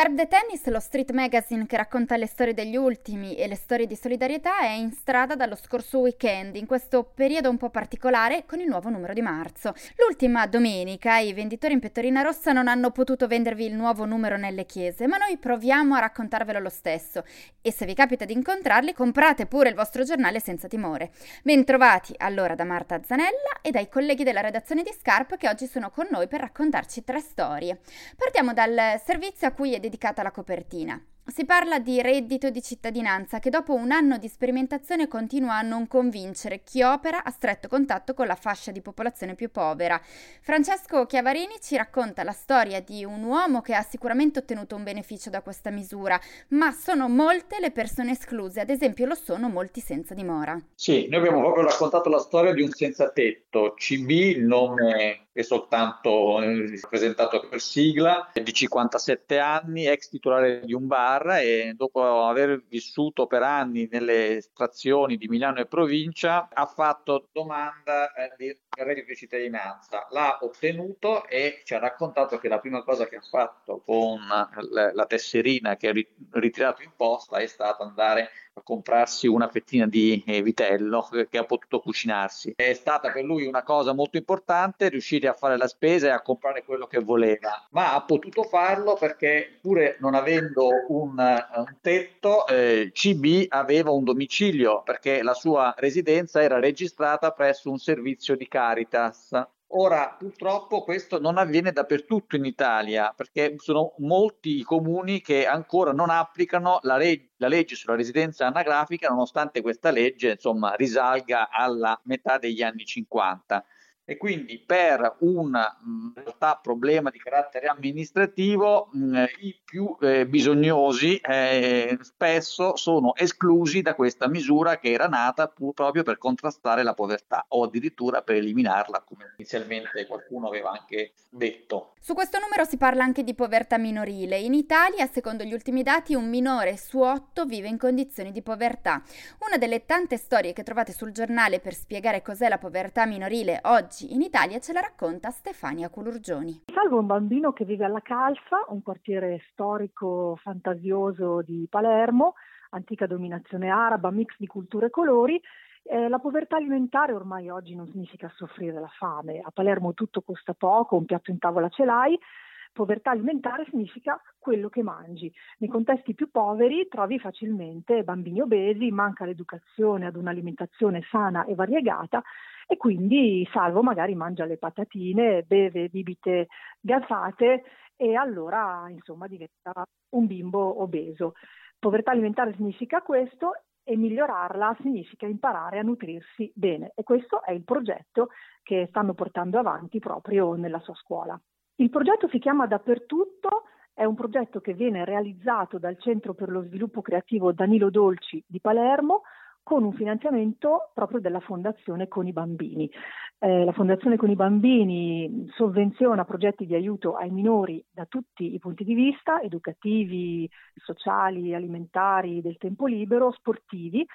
Scarpe de Tennis, lo street magazine che racconta le storie degli ultimi e le storie di solidarietà, è in strada dallo scorso weekend, in questo periodo un po' particolare, con il nuovo numero di marzo. L'ultima domenica i venditori in pettorina rossa non hanno potuto vendervi il nuovo numero nelle chiese, ma noi proviamo a raccontarvelo lo stesso. E se vi capita di incontrarli, comprate pure il vostro giornale senza timore. Bentrovati allora da Marta Zanella e dai colleghi della redazione di Scarp che oggi sono con noi per raccontarci tre storie. Partiamo dal servizio a cui è dedicata la copertina. Si parla di reddito di cittadinanza che dopo un anno di sperimentazione continua a non convincere chi opera a stretto contatto con la fascia di popolazione più povera. Francesco Chiavarini ci racconta la storia di un uomo che ha sicuramente ottenuto un beneficio da questa misura, ma sono molte le persone escluse, ad esempio lo sono molti senza dimora. Sì, noi abbiamo proprio raccontato la storia di un senza tetto, CB, il nome è soltanto eh, presentato per sigla, di 57 anni, ex titolare di un bar e dopo aver vissuto per anni nelle estrazioni di Milano e provincia ha fatto domanda eh, di reddito di cittadinanza, l'ha ottenuto e ci ha raccontato che la prima cosa che ha fatto con la tesserina che ha ritirato in posta è stata andare comprarsi una fettina di eh, vitello che ha potuto cucinarsi. È stata per lui una cosa molto importante riuscire a fare la spesa e a comprare quello che voleva, ma ha potuto farlo perché pure non avendo un, un tetto, eh, CB aveva un domicilio perché la sua residenza era registrata presso un servizio di Caritas Ora, purtroppo questo non avviene dappertutto in Italia perché sono molti i comuni che ancora non applicano la, leg- la, legge sulla residenza anagrafica, nonostante questa legge insomma, risalga alla metà degli anni 50 e quindi per un in realtà problema di carattere amministrativo mh, i più eh, bisognosi eh, spesso sono esclusi da questa misura che era nata pur proprio per contrastare la povertà o addirittura per eliminarla come inizialmente qualcuno aveva anche detto. Su questo numero si parla anche di povertà minorile. In Italia, secondo gli ultimi dati, un minore su otto vive in condizioni di povertà. Una delle tante storie che trovate sul giornale per spiegare cos'è la povertà minorile oggi oggi in Italia ce la racconta Stefania Culurgioni. Salvo un bambino che vive alla Calfa, un quartiere storico fantasioso di Palermo, antica dominazione araba, mix di culture e colori, eh, la povertà alimentare ormai oggi non significa soffrire la fame. A Palermo tutto costa poco, un piatto in tavola ce l'hai. Povertà alimentare significa quello che mangi. Nei contesti più poveri trovi facilmente bambini obesi, manca l'educazione ad un'alimentazione sana e variegata e quindi Salvo magari mangia le patatine, beve bibite gassate e allora insomma diventa un bimbo obeso. Povertà alimentare significa questo e migliorarla significa imparare a nutrirsi bene e questo è il progetto che stanno portando avanti proprio nella sua scuola. Il progetto si chiama Dappertutto, è un progetto che viene realizzato dal Centro per lo Sviluppo Creativo Danilo Dolci di Palermo con un finanziamento proprio della Fondazione con i bambini. Eh, la Fondazione con i bambini sovvenziona progetti di aiuto ai minori da tutti i punti di vista, educativi, sociali, alimentari, del tempo libero, sportivi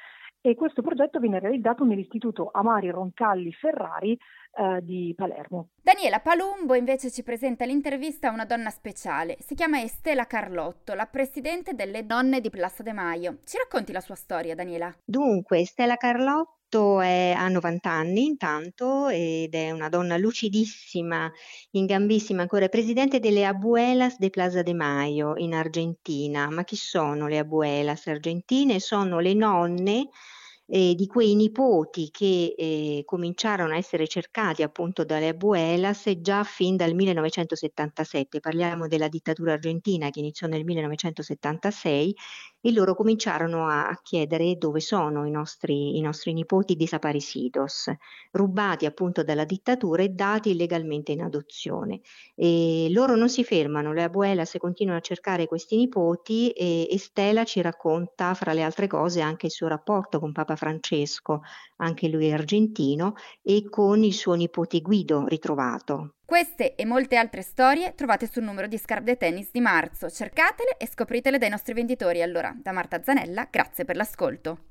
e questo progetto viene realizzato nell'Istituto Amari Roncalli Ferrari eh, di Palermo. Daniela Palumbo invece ci presenta l'intervista a una donna speciale, si chiama Estela Carlotto, la presidente delle donne di Plaza de Maio. Ci racconti la sua storia, Daniela? Dunque, Estela Carlotto è, ha 90 anni intanto ed è una donna lucidissima, ingambissima, ancora presidente delle Abuelas de Plaza de Mayo in Argentina. Ma chi sono le Abuelas argentine? Sono le nonne eh, di quei nipoti che eh, cominciarono a essere cercati appunto dalle abuelas già fin dal 1977, parliamo della dittatura argentina che iniziò nel 1976 e loro cominciarono a, a chiedere dove sono i nostri, i nostri nipoti desaparecidos, rubati appunto dalla dittatura e dati illegalmente in adozione. E loro non si fermano, le abuelas continuano a cercare questi nipoti e, e Stella ci racconta fra le altre cose anche il suo rapporto con Papa Francesco, anche lui argentino, e con il suo nipote Guido ritrovato. Queste e molte altre storie trovate sul numero di Scarpe de Tennis di marzo. Cercatele e scopritele dai nostri venditori. Allora, da Marta Zanella, grazie per l'ascolto.